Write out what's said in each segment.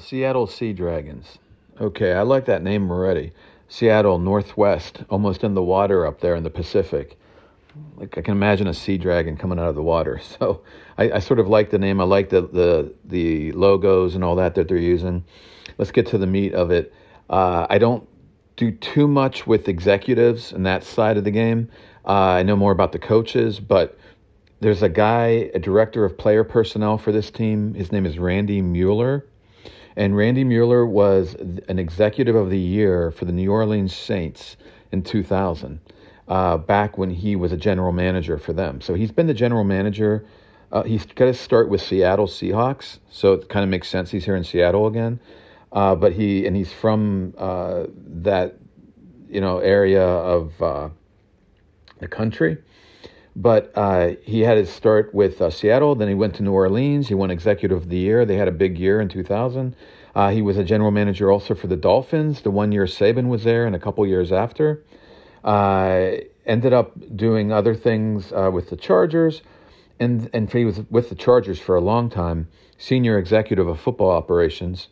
The Seattle Sea Dragons. Okay, I like that name already. Seattle, Northwest, almost in the water up there in the Pacific. Like I can imagine a sea dragon coming out of the water. So I, I sort of like the name. I like the, the the logos and all that that they're using. Let's get to the meat of it. Uh, I don't do too much with executives and that side of the game. Uh, I know more about the coaches, but there's a guy, a director of player personnel for this team. His name is Randy Mueller. And Randy Mueller was an executive of the year for the New Orleans Saints in 2000, uh, back when he was a general manager for them. So he's been the general manager. Uh, he's got to start with Seattle Seahawks, so it kind of makes sense he's here in Seattle again. Uh, but he and he's from uh, that you know area of uh, the country. But uh, he had his start with uh, Seattle. Then he went to New Orleans. He won Executive of the Year. They had a big year in 2000. Uh, he was a general manager also for the Dolphins. The one year Saban was there, and a couple years after. Uh, ended up doing other things uh, with the Chargers, and and he was with the Chargers for a long time, senior executive of football operations.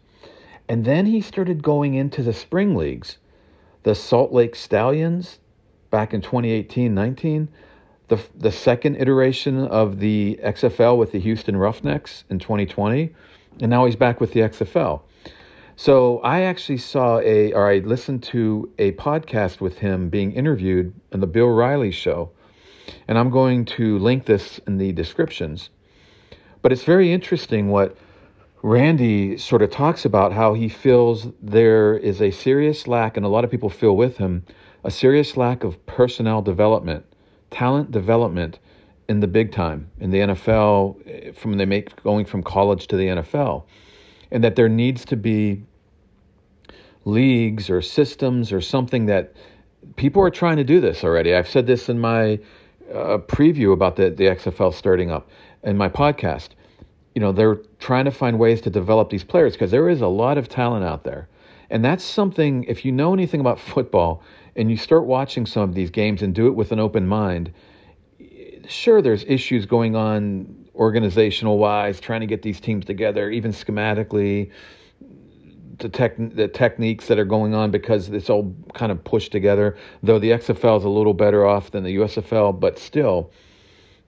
And then he started going into the spring leagues, the Salt Lake Stallions, back in 2018 19 the the second iteration of the XFL with the Houston Roughnecks in 2020, and now he's back with the XFL. So I actually saw a, or I listened to a podcast with him being interviewed on the Bill Riley show, and I'm going to link this in the descriptions. But it's very interesting what Randy sort of talks about how he feels there is a serious lack, and a lot of people feel with him, a serious lack of personnel development talent development in the big time in the NFL from they make going from college to the NFL, and that there needs to be leagues or systems or something that people are trying to do this already. I've said this in my uh, preview about the the XFL starting up in my podcast. You know, they're trying to find ways to develop these players because there is a lot of talent out there. And that's something, if you know anything about football, and you start watching some of these games and do it with an open mind, sure, there's issues going on organizational wise, trying to get these teams together, even schematically, the, tech, the techniques that are going on because it's all kind of pushed together. Though the XFL is a little better off than the USFL, but still,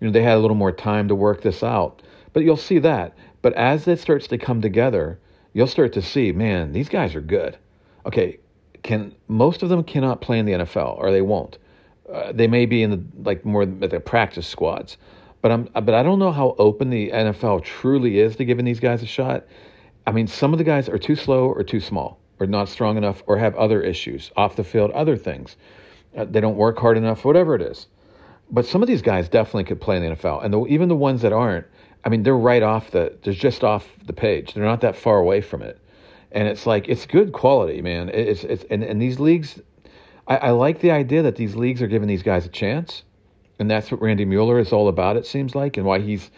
you know, they had a little more time to work this out. But you'll see that. But as it starts to come together, you'll start to see, man, these guys are good. Okay, can most of them cannot play in the NFL or they won't. Uh, they may be in the like more the practice squads, but I'm but I don't know how open the NFL truly is to giving these guys a shot. I mean, some of the guys are too slow or too small or not strong enough or have other issues off the field, other things. Uh, they don't work hard enough, whatever it is. But some of these guys definitely could play in the NFL, and the, even the ones that aren't, I mean, they're right off the, they're just off the page. They're not that far away from it and it's like it's good quality, man. It's it's and, and these leagues, I, I like the idea that these leagues are giving these guys a chance, and that's what Randy Mueller is all about. It seems like, and why he's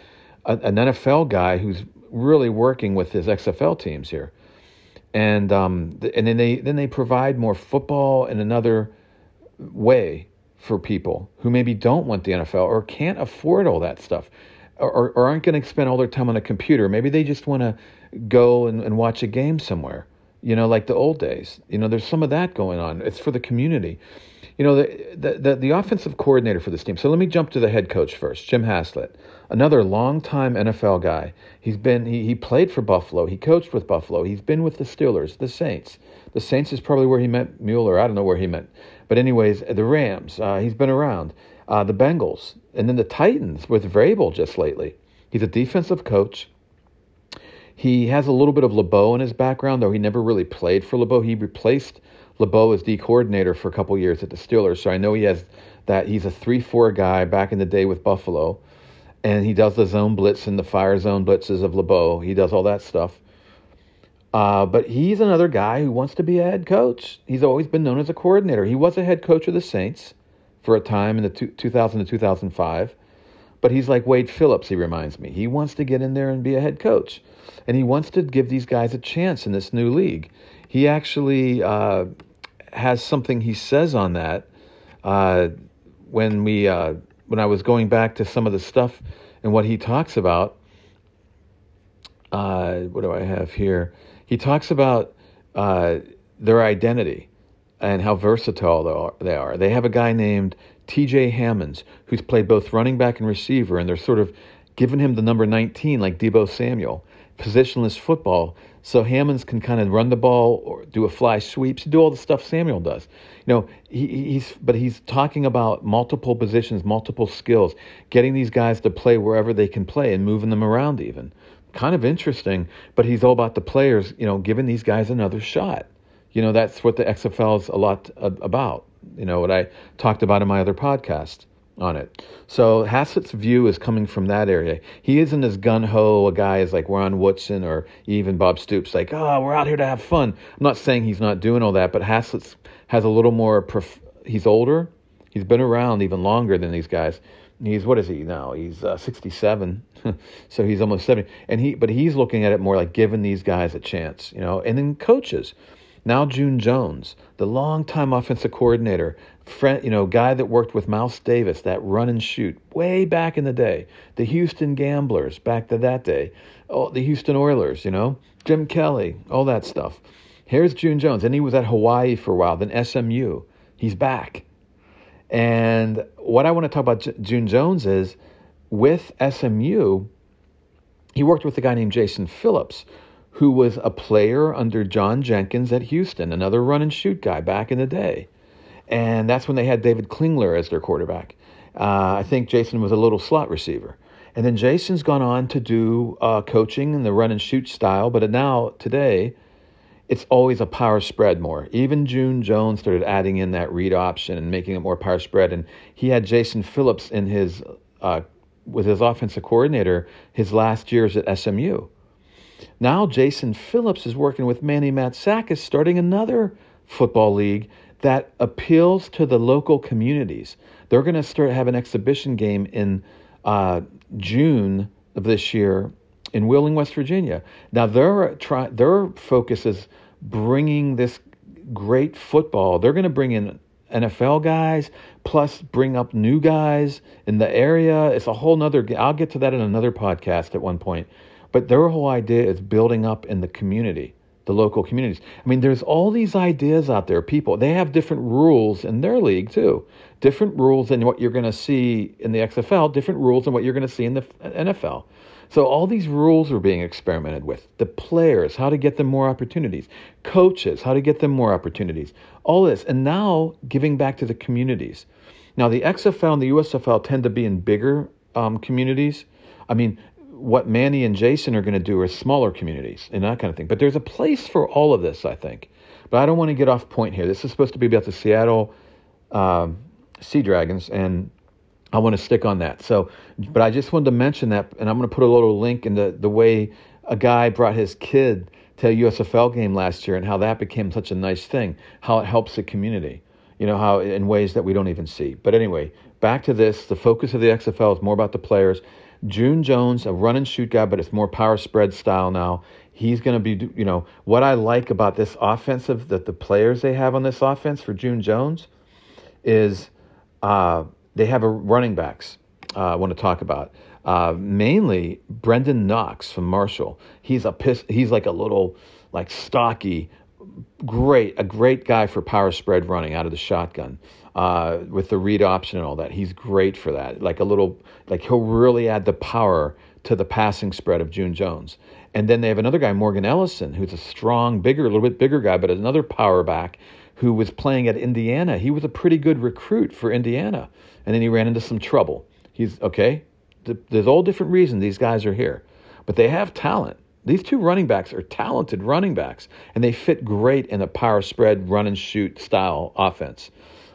a, an NFL guy who's really working with his XFL teams here, and um, and then they then they provide more football in another way for people who maybe don't want the NFL or can't afford all that stuff, or, or aren't going to spend all their time on a computer. Maybe they just want to go and, and watch a game somewhere, you know, like the old days. You know, there's some of that going on. It's for the community. You know, the, the, the, the offensive coordinator for this team. So let me jump to the head coach first, Jim Haslett, another longtime NFL guy. He's been he, he played for Buffalo. He coached with Buffalo. He's been with the Steelers, the Saints. The Saints is probably where he met Mueller. I don't know where he met, but anyways, the Rams. Uh, he's been around. Uh, the Bengals, and then the Titans with Vrabel just lately. He's a defensive coach. He has a little bit of LeBeau in his background, though he never really played for LeBeau. He replaced LeBeau as D coordinator for a couple years at the Steelers, so I know he has that. He's a three-four guy back in the day with Buffalo, and he does the zone blitz and the fire zone blitzes of LeBeau. He does all that stuff. Uh, but he's another guy who wants to be a head coach. He's always been known as a coordinator. He was a head coach of the Saints for a time in the two, 2000 to 2005. But he's like Wade Phillips, he reminds me. He wants to get in there and be a head coach. And he wants to give these guys a chance in this new league. He actually uh, has something he says on that uh, when we uh, when I was going back to some of the stuff and what he talks about. Uh, what do I have here? he talks about uh, their identity and how versatile they are, they have a guy named T.J. Hammonds who's played both running back and receiver, and they're sort of giving him the number 19 like Deebo Samuel, positionless football. So Hammonds can kind of run the ball or do a fly sweeps, do all the stuff Samuel does. You know, he, he's but he's talking about multiple positions, multiple skills, getting these guys to play wherever they can play and moving them around even. Kind of interesting, but he's all about the players, you know, giving these guys another shot. You know, that's what the XFL is a lot about. You know, what I talked about in my other podcast on it. So Haslett's view is coming from that area. He isn't as gun ho a guy as like Rod Woodson or even Bob Stoops, like, oh, we're out here to have fun. I'm not saying he's not doing all that, but Haslett has a little more, prof- he's older. He's been around even longer than these guys. He's, what is he now? He's uh, 67. so he's almost 70. And he, but he's looking at it more like giving these guys a chance, you know, and then coaches. Now June Jones, the longtime offensive coordinator, friend, you know, guy that worked with Mouse Davis, that run and shoot way back in the day. The Houston Gamblers back to that day. Oh, the Houston Oilers, you know, Jim Kelly, all that stuff. Here's June Jones, and he was at Hawaii for a while, then SMU. He's back. And what I want to talk about J- June Jones is with SMU, he worked with a guy named Jason Phillips, who was a player under John Jenkins at Houston, another run and shoot guy back in the day. And that's when they had David Klingler as their quarterback. Uh, I think Jason was a little slot receiver. And then Jason's gone on to do uh, coaching in the run and shoot style, but now, today, it's always a power spread more. Even June Jones started adding in that read option and making it more power spread. And he had Jason Phillips in his, uh, with his offensive coordinator his last years at SMU. Now Jason Phillips is working with Manny Matsakis, starting another football league that appeals to the local communities. They're going to start have an exhibition game in uh, June of this year in Wheeling, West Virginia. Now their try, their focus is bringing this great football. They're going to bring in NFL guys, plus bring up new guys in the area. It's a whole nother. I'll get to that in another podcast at one point. But their whole idea is building up in the community the local communities. I mean, there's all these ideas out there. People, they have different rules in their league too. Different rules than what you're going to see in the XFL, different rules than what you're going to see in the NFL. So all these rules are being experimented with. The players, how to get them more opportunities. Coaches, how to get them more opportunities. All this. And now giving back to the communities. Now, the XFL and the USFL tend to be in bigger um, communities. I mean, what Manny and Jason are going to do are smaller communities and that kind of thing. But there's a place for all of this, I think. But I don't want to get off point here. This is supposed to be about the Seattle um, Sea Dragons, and I want to stick on that. So, but I just wanted to mention that, and I'm going to put a little link in the, the way a guy brought his kid to a USFL game last year and how that became such a nice thing, how it helps the community, you know, how in ways that we don't even see. But anyway, back to this. The focus of the XFL is more about the players. June Jones, a run and shoot guy, but it's more power spread style now. He's going to be, you know, what I like about this offensive, that the players they have on this offense for June Jones is uh, they have a running backs uh, I want to talk about. Uh, mainly Brenden Knox from Marshall. He's a piss, he's like a little like stocky, great, a great guy for power spread running out of the shotgun uh, with the read option and all that. He's great for that. Like a little, like he'll really add the power to the passing spread of June Jones. And then they have another guy, Morgan Ellison, who's a strong, bigger, a little bit bigger guy, but another power back who was playing at Indiana. He was a pretty good recruit for Indiana. And then he ran into some trouble. He's okay. There's all different reasons these guys are here, but they have talent. These two running backs are talented running backs, and they fit great in a power spread, run and shoot style offense.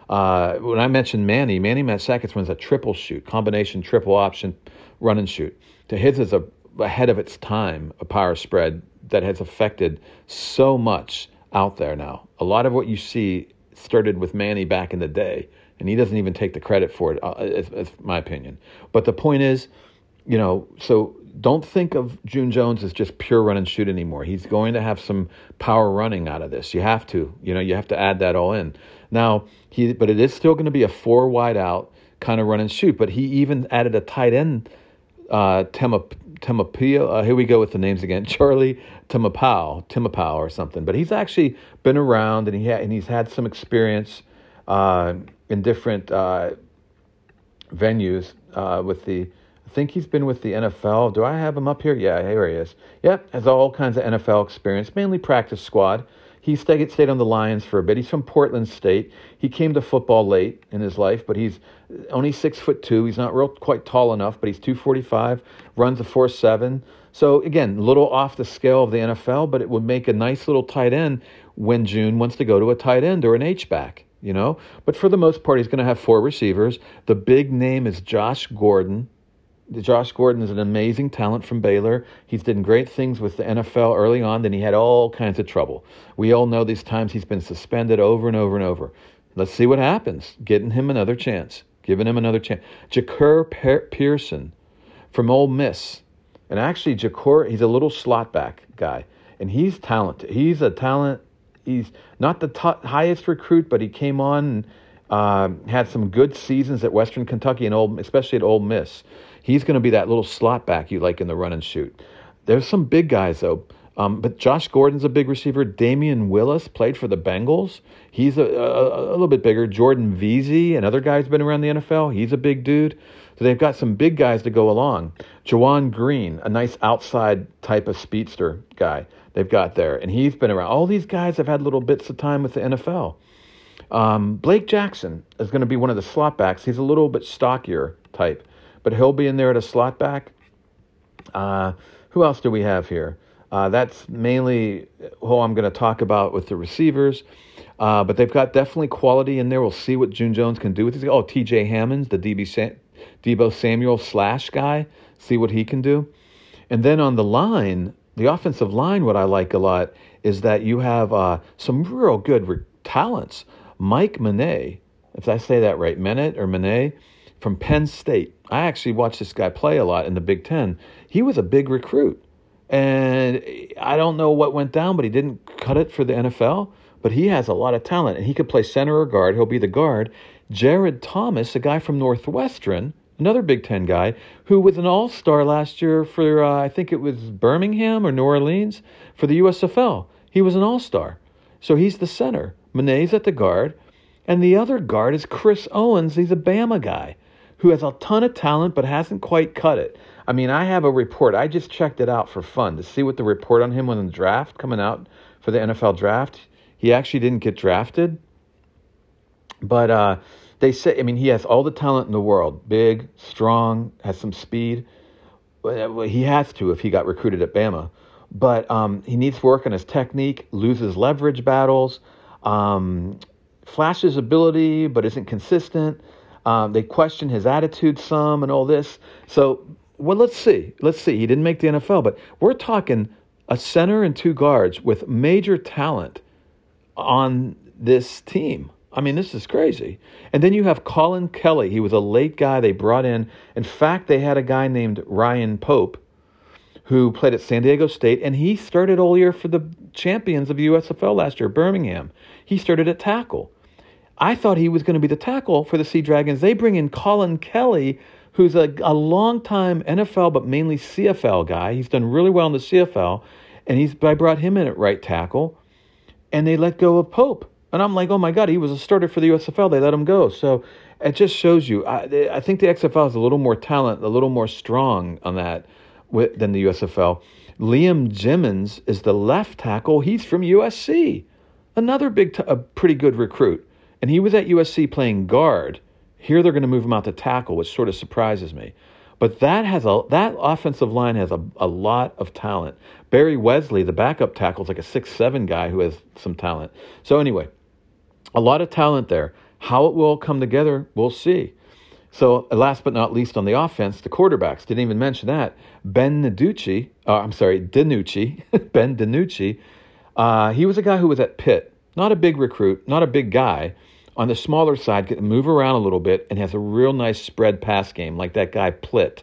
Uh, when I mentioned Manny, Manny Matsakis runs a triple shoot, combination triple option run and shoot. To his is a, ahead of its time, a power spread that has affected so much out there now. A lot of what you see started with Manny back in the day, and he doesn't even take the credit for it, uh, my opinion. But the point is, you know, so don't think of June Jones as just pure run and shoot anymore. He's going to have some power running out of this. You have to, you know, you have to add that all in. Now, he, but it is still going to be a four wide out kind of run and shoot. But he even added a tight end, uh, Tema Timapio. Uh, here we go with the names again. Charlie Timapau, Timapau or something. But he's actually been around and he ha- and he's had some experience uh, in different uh, venues uh, with the. I think he's been with the NFL. Do I have him up here? Yeah, here he is. Yep, has all kinds of NFL experience, mainly practice squad. He stayed, stayed on the Lions for a bit. He's from Portland State. He came to football late in his life, but he's only six foot two. He's not real quite tall enough, but he's 245, runs a 4 7. So, again, a little off the scale of the NFL, but it would make a nice little tight end when June wants to go to a tight end or an H-back, you know? But for the most part, he's going to have four receivers. The big name is Josh Gordon Josh Gordon is an amazing talent from Baylor. He's done great things with the NFL early on, then he had all kinds of trouble. We all know these times he's been suspended over and over and over. Let's see what happens. Getting him another chance. Giving him another chance. Jahcour Pearson from Ole Miss. And actually, Jahcour, he's a little slot back guy. And he's talented. He's a talent. He's not the t- highest recruit, but he came on and uh, had some good seasons at Western Kentucky and Old, especially at Ole Miss. He's going to be that little slot back you like in the run and shoot. There's some big guys though. Um, but Josh Gordon's a big receiver. Damion Willis played for the Bengals. He's a, a, a little bit bigger. Jordan Veasy, another guy who's been around the NFL. He's a big dude. So they've got some big guys to go along. Juwan Green, a nice outside type of speedster guy they've got there. And he's been around. All these guys have had little bits of time with the NFL. Um, Blake Jackson is going to be one of the slot backs. He's a little bit stockier type but he'll be in there at a slot back. Uh, who else do we have here? Uh, that's mainly who I'm going to talk about with the receivers. Uh, but they've got definitely quality in there. We'll see what June Jones can do with these. Oh, T.J. Hammonds, the DB Sam- Deebo Samuel slash guy. See what he can do. And then on the line, the offensive line, what I like a lot is that you have uh, some real good re- talents. Mike Manet, if I say that right, Menet or Manet, from Penn State. I actually watched this guy play a lot in the Big Ten. He was a big recruit. And I don't know what went down, but he didn't cut it for the NFL. But he has a lot of talent, and he could play center or guard. He'll be the guard. Jared Thomas, a guy from Northwestern, another Big Ten guy, who was an All Star last year for uh, I think it was Birmingham or New Orleans for the USFL. He was an All Star, so he's the center. Manet's at the guard, and the other guard is Chris Owens. He's a Bama guy who has a ton of talent but hasn't quite cut it. I mean, I have a report. I just checked it out for fun to see what the report on him was in the draft coming out for the NFL draft. He actually didn't get drafted, but uh, they say, I mean, he has all the talent in the world big, strong, has some speed. He has to if he got recruited at Bama. But um, he needs work on his technique, loses leverage battles, um, flashes ability, but isn't consistent. Um, they question his attitude some and all this. So, well, let's see. Let's see. He didn't make the NFL, but we're talking a center and two guards with major talent on this team. I mean, this is crazy. And then you have Colin Kelly. He was a late guy they brought in. In fact, they had a guy named Ryan Pope who played at San Diego State, and he started all year for the champions of USFL last year, Birmingham. He started at tackle. I thought he was going to be the tackle for the Sea Dragons. They bring in Colin Kelly, who's a, a long-time NFL but mainly CFL guy. He's done really well in the CFL, and he's I brought him in at right tackle, and they let go of Pope. And I'm like, oh my God, he was a starter for the USFL. They let him go. So it just shows you. I, I think the XFL is a little more talent, a little more strong on that than the USFL. Liam Jimmons is the left tackle. He's from USC, another big, t- a pretty good recruit and he was at USC playing guard. Here they're going to move him out to tackle, which sort of surprises me. But that has a that offensive line has a, a lot of talent. Barry Wesley, the backup tackle, is like a six seven guy who has some talent. So anyway, a lot of talent there. How it will come together, we'll see. So last but not least on the offense, the quarterbacks didn't even mention that. Ben Naducci, uh, I'm sorry, DiNucci, Ben DiNucci. Uh, he was a guy who was at Pitt, not a big recruit, not a big guy, on the smaller side, can move around a little bit and has a real nice spread pass game, like that guy Plitt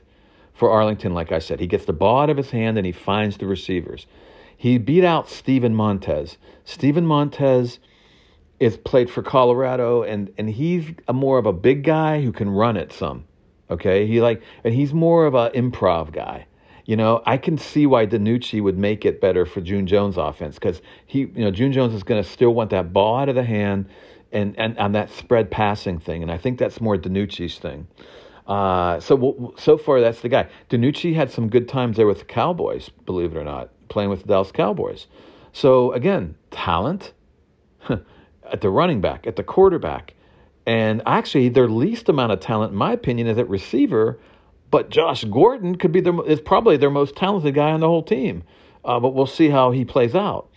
for Arlington. Like I said, he gets the ball out of his hand and he finds the receivers. He beat out Steven Montez. Steven Montez is played for Colorado, and and he's a more of a big guy who can run it some. Okay, he like and he's more of an improv guy. You know, I can see why DiNucci would make it better for June Jones offense because he, you know, June Jones is going to still want that ball out of the hand and, and on that spread passing thing. And I think that's more DiNucci's thing. Uh, so so far, that's the guy. DiNucci had some good times there with the Cowboys, believe it or not, playing with the Dallas Cowboys. So again, talent at the running back, at the quarterback, and actually their least amount of talent, in my opinion, is at receiver. But Josh Gordon could be their is probably their most talented guy on the whole team. Uh, but we'll see how he plays out.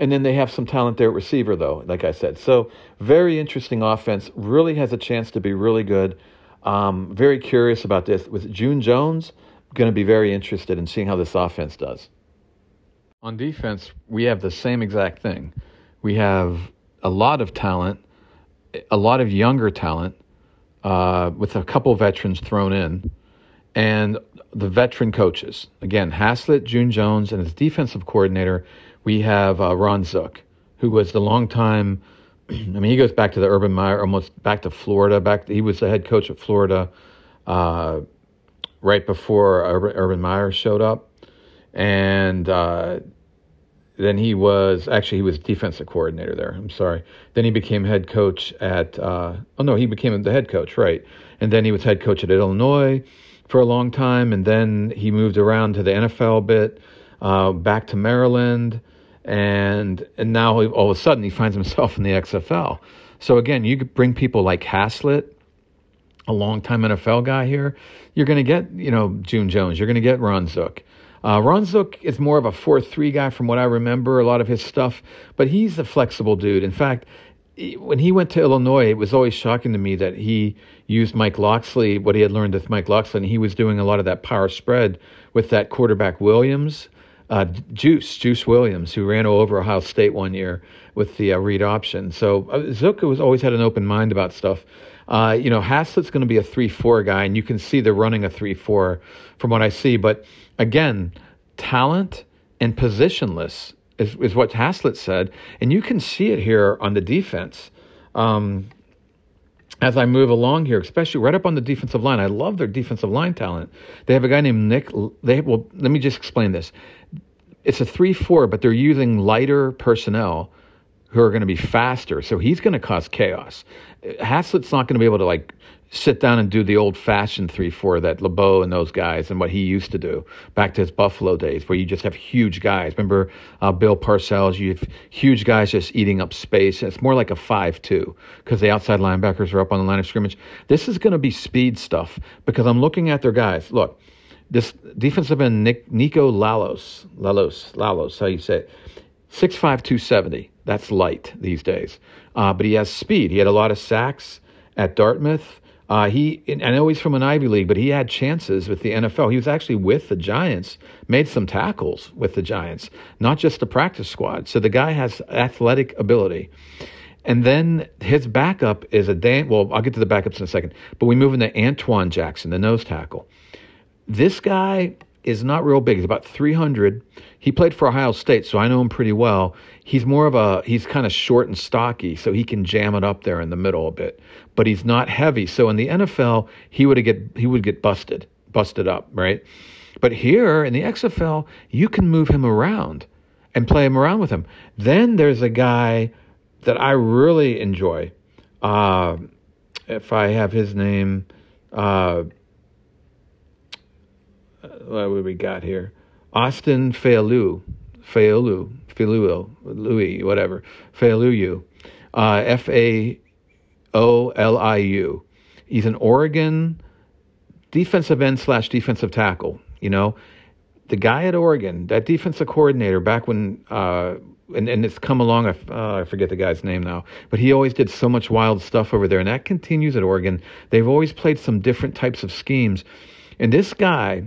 And then they have some talent there at receiver, though, like I said. So very interesting offense. Really has a chance to be really good. Um, very curious about this. With June Jones, going to be very interested in seeing how this offense does. On defense, we have the same exact thing. We have a lot of talent, a lot of younger talent, uh, with a couple veterans thrown in, and the veteran coaches. Again, Haslett, June Jones, and his defensive coordinator. We have uh, Ron Zook, who was the longtime I mean, he goes back to the Urban Meyer, almost back to Florida. Back, to, he was the head coach at Florida uh, right before Urban, Meyer showed up, and uh, then he was actually he was defensive coordinator there. I'm sorry. Then he became head coach at. Uh, oh no, he became the head coach, right? And then he was head coach at Illinois for a long time, and then he moved around to the NFL bit, uh, back to Maryland and and now all of a sudden he finds himself in the XFL. So again, you bring people like Haslett, a longtime NFL guy here. You're going to get you know June Jones. You're going to get Ron Zook. Uh, Ron Zook is more of a four-three guy from what I remember. A lot of his stuff, but he's a flexible dude. In fact, when he went to Illinois, it was always shocking to me that he used Mike Locksley, what he had learned with Mike Locksley, and he was doing a lot of that power spread with that quarterback Williams uh, Juice, Juice Williams, who ran all over Ohio State one year with the uh, read option. So uh, Zuka was always had an open mind about stuff. Uh, you know, Haslett's going to be a 3 4 guy, and you can see they're running a 3 4 from what I see. But again, talent and positionless is, is what Haslett said. And you can see it here on the defense. Um, as I move along here, especially right up on the defensive line, I love their defensive line talent. They have a guy named Nick. They well, let me just explain this it's a 3 4, but they're using lighter personnel who are going to be faster. So he's going to cause chaos. Haslett's not going to be able to like sit down and do the old fashioned 3 4 that LeBeau and those guys and what he used to do back to his Buffalo days, where you just have huge guys. Remember uh, Bill Parcells? You have huge guys just eating up space. It's more like a 5 2 because the outside linebackers are up on the line of scrimmage. This is going to be speed stuff because I'm looking at their guys. Look, this defensive end, Nick, Niko Lalos, Lalos, Lalos, how you say it, 6'5", 270. That's light these days. Uh, but he has speed. He had a lot of sacks at Dartmouth. Uh, he, I know he's from an Ivy League, but he had chances with the NFL. He was actually with the Giants, made some tackles with the Giants, not just the practice squad. So the guy has athletic ability. And then his backup is a Dan. Well, I'll get to the backups in a second. But we move into Antoine Jackson, the nose tackle. This guy is not real big. He's about 300. He played for Ohio State, so I know him pretty well. He's more of a he's kind of short and stocky, so he can jam it up there in the middle a bit. But he's not heavy. So in the NFL, he would get he would get busted, busted up, right? But here in the XFL, you can move him around and play him around with him. Then there's a guy that I really enjoy. Uh, if I have his name, uh, what we got here? Austin Faoliu, Faoliu, Faoliu, Louis, whatever, Faoliu, uh, F A O L I U. He's an Oregon defensive end slash defensive tackle. You know, the guy at Oregon, that defensive coordinator, back when. Uh, and, and it's come along. I, uh, I forget the guy's name now, but he always did so much wild stuff over there, and that continues at Oregon. They've always played some different types of schemes, and this guy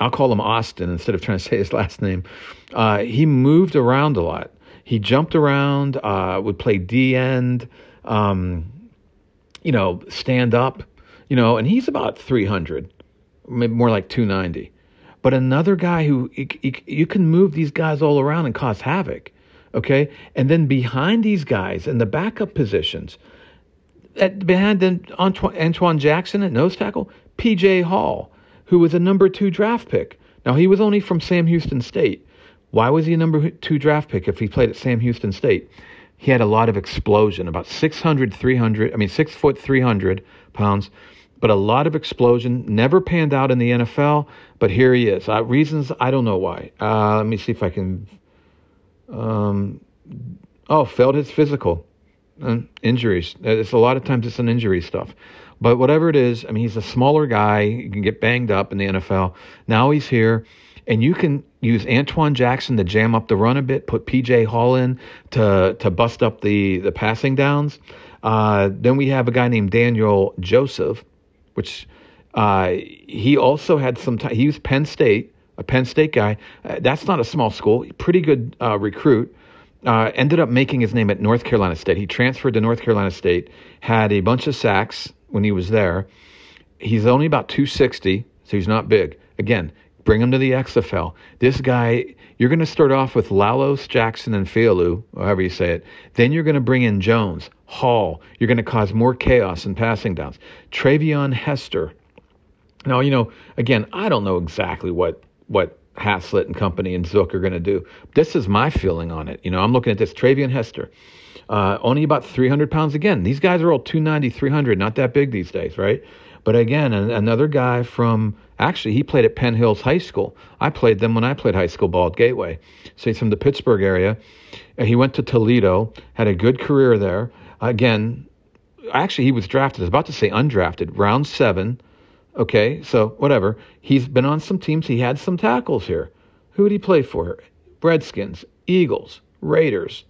I'll call him Austin instead of trying to say his last name. Uh, he moved around a lot. He jumped around, uh, would play D end, um, you know, stand up, you know, and he's about 300, maybe more like 290. But another guy who you can move these guys all around and cause havoc, okay? And then behind these guys in the backup positions, at, behind Antoine, Antoine Jackson at nose tackle, PJ Hall who was a number two draft pick. Now, he was only from Sam Houston State. Why was he a number two draft pick if he played at Sam Houston State? He had a lot of explosion, about 600, 300, I mean, six foot, 300 pounds, but a lot of explosion. Never panned out in the NFL, but here he is. Uh, reasons, I don't know why. Uh, let me see if I can. Um, oh, failed his physical. Uh, injuries. It's a lot of times it's an injury stuff. But whatever it is, I mean, he's a smaller guy. He can get banged up in the NFL. Now he's here, and you can use Antoine Jackson to jam up the run a bit, put PJ Hall in to to bust up the the passing downs. Uh, then we have a guy named Daniel Joseph, which uh, he also had some time. He was Penn State, a Penn State guy. Uh, that's not a small school. Pretty good uh, recruit. Uh, ended up making his name at North Carolina State. He transferred to North Carolina State, had a bunch of sacks when he was there. He's only about 260, so he's not big. Again, bring him to the XFL. This guy, you're going to start off with Lalos, Jackson, and Fialu, however you say it. Then you're going to bring in Jones, Hall. You're going to cause more chaos and passing downs. Treyvon Hester. Now, you know, again, I don't know exactly what what Haslett and company and Zook are going to do. This is my feeling on it. You know, I'm looking at this Treyvon Hester. Uh, only about 300 pounds again. These guys are all 290, 300, not that big these days, right? But again, another guy from actually he played at Penn Hills High School. I played them when I played high school ball at Gateway. So he's from the Pittsburgh area. He went to Toledo, had a good career there. Again, actually he was drafted. I was about to say undrafted, round seven. Okay, so whatever. He's been on some teams. He had some tackles here. Who did he play for? Redskins, Eagles, Raiders.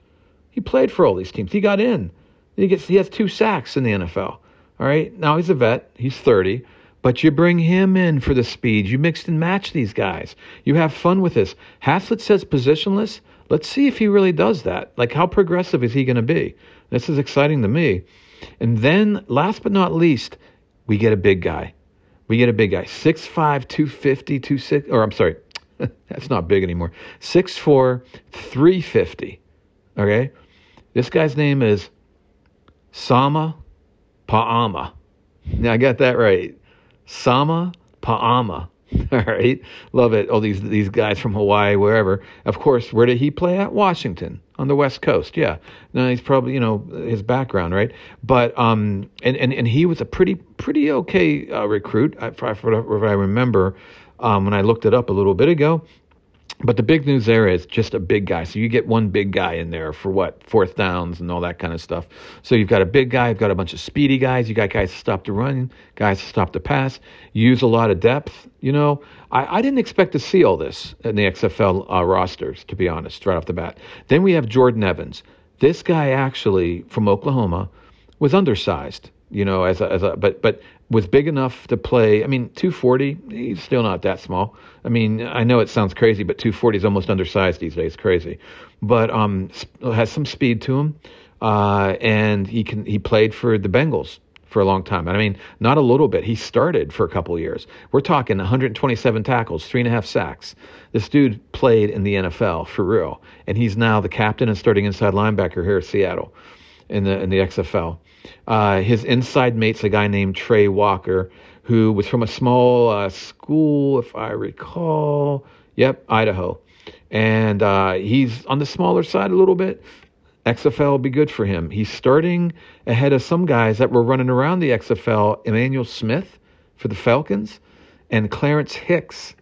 He played for all these teams. He got in. He gets he has two sacks in the NFL. All right. Now he's a vet. He's 30. But you bring him in for the speed. You mix and match these guys. You have fun with this. Haslett says positionless. Let's see if he really does that. Like, how progressive is he going to be? This is exciting to me. And then, last but not least, we get a big guy. We get a big guy. 6'5, 250, 26, or I'm sorry, that's not big anymore. 6'4, 350. Okay? This guy's name is Sama Paama. Now I got that right. Sama Paama. All right, love it. All these these guys from Hawaii, wherever. Of course, where did he play at? Washington on the West Coast. Yeah. Now he's probably you know his background, right? But um, and and and he was a pretty pretty okay uh, recruit. I, if I remember, um, when I looked it up a little bit ago, but the big news there is just a big guy. So you get one big guy in there for what? Fourth downs and all that kind of stuff. So you've got a big guy, you've got a bunch of speedy guys, you got guys to stop the run, guys to stop the pass, use a lot of depth. You know, I, I didn't expect to see all this in the XFL uh, rosters, to be honest, right off the bat. Then we have Jordan Evans. This guy actually from Oklahoma was undersized you know, as a, as a but but was big enough to play. I mean, 240, he's still not that small. I mean, I know it sounds crazy, but 240 is almost undersized these days. Crazy, but um, has some speed to him, uh, and he can he played for the Bengals for a long time. And I mean, not a little bit. He started for a couple years. We're talking 127 tackles, three and a half sacks. This dude played in the NFL for real, and he's now the captain and starting inside linebacker here at Seattle in the in the XFL. Uh, his inside mate's a guy named Trey Walker, who was from a small uh, school, if I recall. Yep, Idaho. And uh, he's on the smaller side a little bit. XFL will be good for him. He's starting ahead of some guys that were running around the XFL Emmanuel Smith for the Falcons and Clarence Hicks.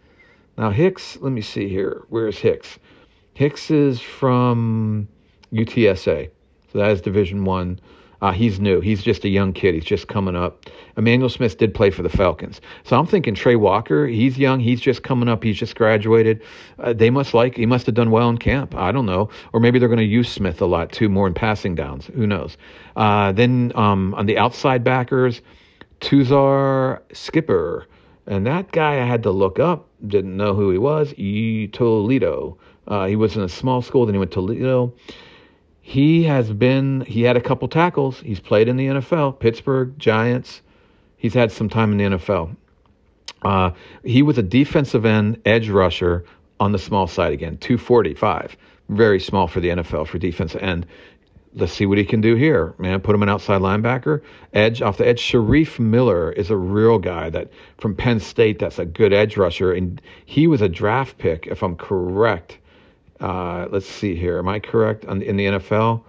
Now, Hicks, let me see here. Where's Hicks? Hicks is from UTSA. So that is Division One. Uh, he's new. He's just a young kid. He's just coming up. Emmanuel Smith did play for the Falcons. So I'm thinking Trey Walker, he's young. He's just coming up. He's just graduated. Uh, they must like, he must have done well in camp. I don't know. Or maybe they're going to use Smith a lot too, more in passing downs. Who knows? Uh, then um, on the outside backers, Tuzar Skipper. And that guy I had to look up. Didn't know who he was. E. Toledo. Uh, he was in a small school. Then he went to Toledo. He has been, he had a couple tackles. He's played in the NFL, Pittsburgh Giants. He's had some time in the NFL. Uh, he was a defensive end edge rusher on the small side again, 245. Very small for the NFL for defensive end. let's see what he can do here, man. Put him an outside linebacker, edge off the edge. Shareef Miller is a real guy that from Penn State. That's a good edge rusher, and he was a draft pick, if I'm correct. Uh, let's see here. Am I correct on, in the NFL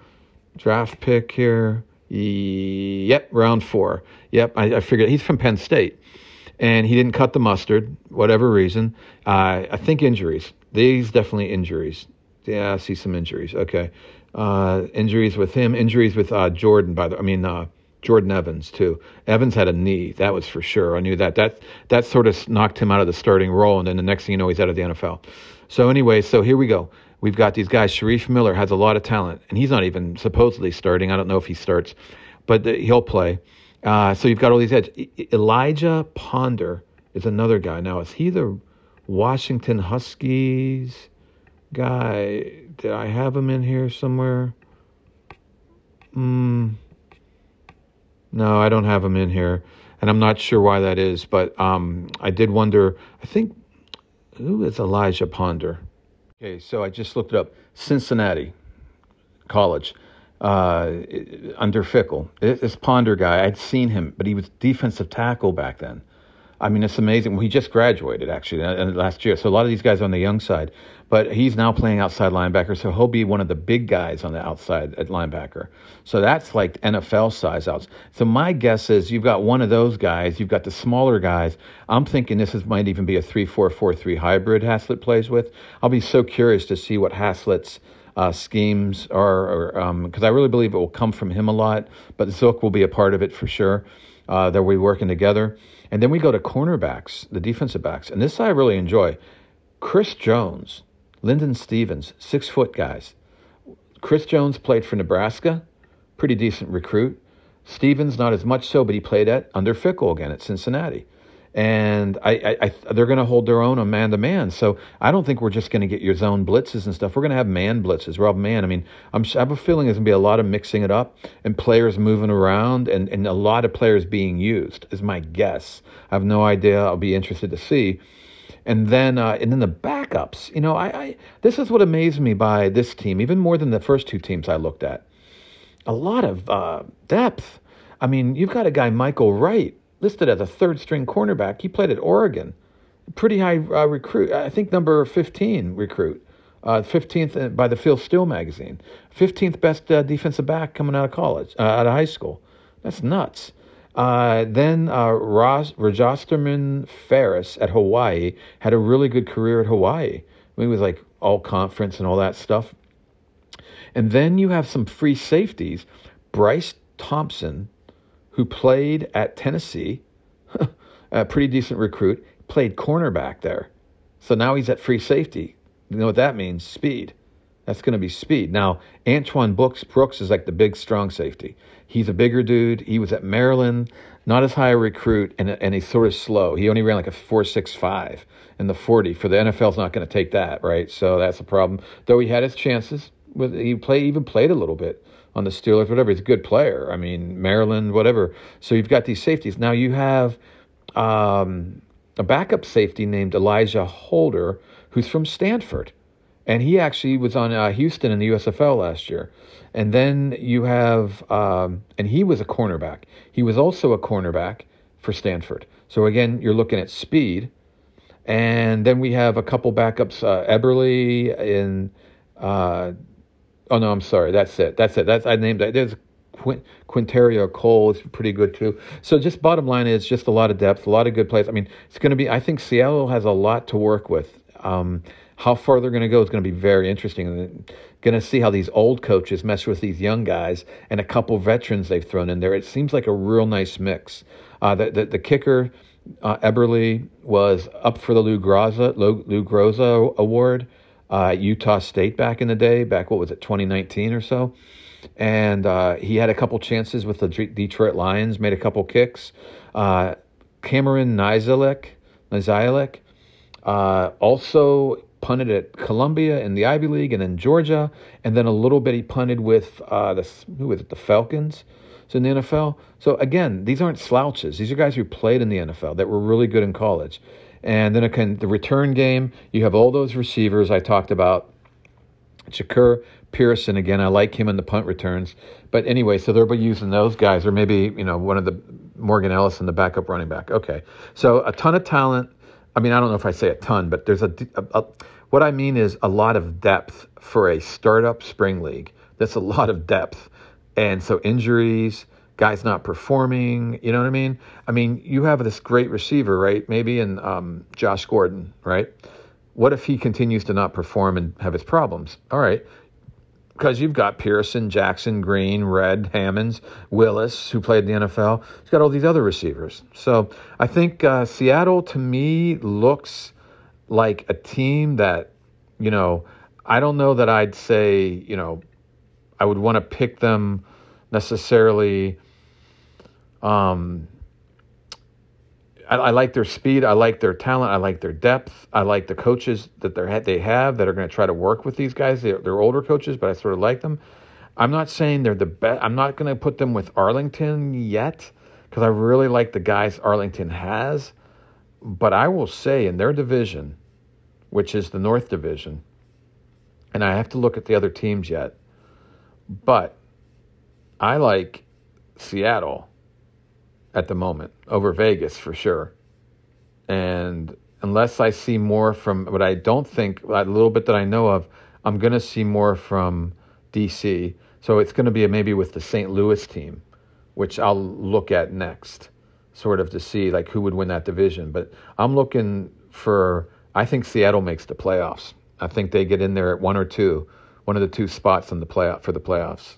draft pick here? Yep, round four. Yep, I, I figured he's from Penn State, and he didn't cut the mustard, whatever reason. Uh, I think injuries. These definitely injuries. Yeah, I see some injuries. Okay, uh, injuries with him. Injuries with uh, Jordan. By the, I mean uh, Jordan Evans too. Evans had a knee. That was for sure. I knew that. That that sort of knocked him out of the starting role, and then the next thing you know, he's out of the NFL. So anyway, so here we go. We've got these guys. Shareef Miller has a lot of talent, and he's not even supposedly starting. I don't know if he starts, but he'll play. Uh, so you've got all these edge. Elijah Ponder is another guy. Now, is he the Washington Huskies guy? Did I have him in here somewhere? Hmm. No, I don't have him in here, and I'm not sure why that is. But um, I did wonder. I think who is Elijah Ponder? Okay, so I just looked it up. Cincinnati College uh, under Fickell. This Ponder guy, I'd seen him, but he was defensive tackle back then. I mean, it's amazing. Well, he just graduated actually last year, so a lot of these guys on the young side. But he's now playing outside linebacker, so he'll be one of the big guys on the outside at linebacker. So that's like NFL size outs. So my guess is you've got one of those guys, you've got the smaller guys. I'm thinking this is, might even be a three-four-four-three hybrid Haslett plays with. I'll be so curious to see what Haslett's uh, schemes are, because um, I really believe it will come from him a lot. But Zook will be a part of it for sure. Uh, that we're working together. And then we go to cornerbacks, the defensive backs. And this I really enjoy. Chris Jones, Linden Stephens, six foot guys. Chris Jones played for Nebraska, pretty decent recruit. Stephens, not as much so, but he played at under Fickell again at Cincinnati and I, I, I they're going to hold their own on man to man. So I don't think we're just going to get your zone blitzes and stuff. We're going to have man blitzes. We're man. I mean, I'm, I have a feeling there's going to be a lot of mixing it up and players moving around and, and a lot of players being used is my guess. I have no idea. I'll be interested to see. And then, uh, and then the backups. You know, I, I this is what amazed me by this team, even more than the first two teams I looked at. A lot of uh, depth. I mean, you've got a guy, Michael Wright, listed as a third string cornerback. He played at Oregon. Pretty high uh, recruit. I think number 15 recruit. Uh, 15th by the Phil Steele magazine. 15th best uh, defensive back coming out of college, uh, out of high school. That's nuts. Uh, then uh, Ross, Rojesterman Farris at Hawaii had a really good career at Hawaii. I mean, it was like all conference and all that stuff. And then you have some free safeties. Bryce Thompson who played at Tennessee, a pretty decent recruit, played cornerback there. So now he's at free safety. You know what that means? Speed. That's going to be speed. Now, Antoine Brooks, Brooks is like the big, strong safety. He's a bigger dude. He was at Maryland, not as high a recruit, and, and he's sort of slow. He only ran like a 4.65 in the 40. For the NFL's not going to take that, right? So that's a problem. Though he had his chances. With, he play, even played a little bit on the Steelers, whatever. He's a good player. I mean, Maryland, whatever. So you've got these safeties. Now you have um, a backup safety named Elijah Holder, who's from Stanford. And he actually was on uh, Houston in the USFL last year. And then you have, um, and he was a cornerback. He was also a cornerback for Stanford. So again, you're looking at speed. And then we have a couple backups, uh, Eberle in uh, Oh no, I'm sorry. That's it. That's it. That's I named that. There's Quint, Quinterio Cole is pretty good too. So just bottom line is just a lot of depth, a lot of good plays. I mean, it's going to be. I think Seattle has a lot to work with. Um, how far they're going to go is going to be very interesting. And going to see how these old coaches mess with these young guys and a couple veterans they've thrown in there. It seems like a real nice mix. Uh, the, the, the kicker uh, Eberle was up for the Lou Groza Lou, Lou Groza Award uh, Utah State back in the day, back what was it, 2019 or so. And uh, he had a couple chances with the Detroit Lions, made a couple kicks. Uh, Cameron Nizialek, Nizialek uh, also punted at Columbia in the Ivy League and then Georgia, and then a little bit he punted with uh, the who was it, the Falcons. So in the NFL. So again, these aren't slouches. These are guys who played in the NFL that were really good in college. And then can, the return game, you have all those receivers I talked about. Jahcour Pearson again. I like him in the punt returns, but anyway, so they'll be using those guys, or maybe you know one of the Morgan Ellis and the backup running back. Okay, so a ton of talent. I mean, I don't know if I say a ton, but there's a, a, a what I mean is a lot of depth for a startup spring league. That's a lot of depth, and so injuries, guys not performing. You know what I mean? I mean, you have this great receiver, right? Maybe in um, Josh Gordon, right? What if he continues to not perform and have his problems? All right. Because you've got Pearson, Jackson, Green, Red, Hammonds, Willis, who played in the NFL. He's got all these other receivers. So I think uh, Seattle, to me, looks like a team that, you know, I don't know that I'd say, you know, I would want to pick them necessarily um, I, I, like their speed. I like their talent. I like their depth. I like the coaches that they they have that are going to try to work with these guys. They're, they're older coaches, but I sort of like them. I'm not saying they're the best. I'm not going to put them with Arlington yet because I really like the guys Arlington has. But I will say in their division, which is the North Division, and I have to look at the other teams yet, but I like Seattle at the moment over Vegas for sure. And unless I see more from what I don't think, a little bit that I know of, I'm going to see more from DC. So it's going to be maybe with the St. Louis team, which I'll look at next, sort of to see like who would win that division. But I'm looking for, I think Seattle makes the playoffs. I think they get in there at one or two, one of the two spots in the playoff for the playoffs.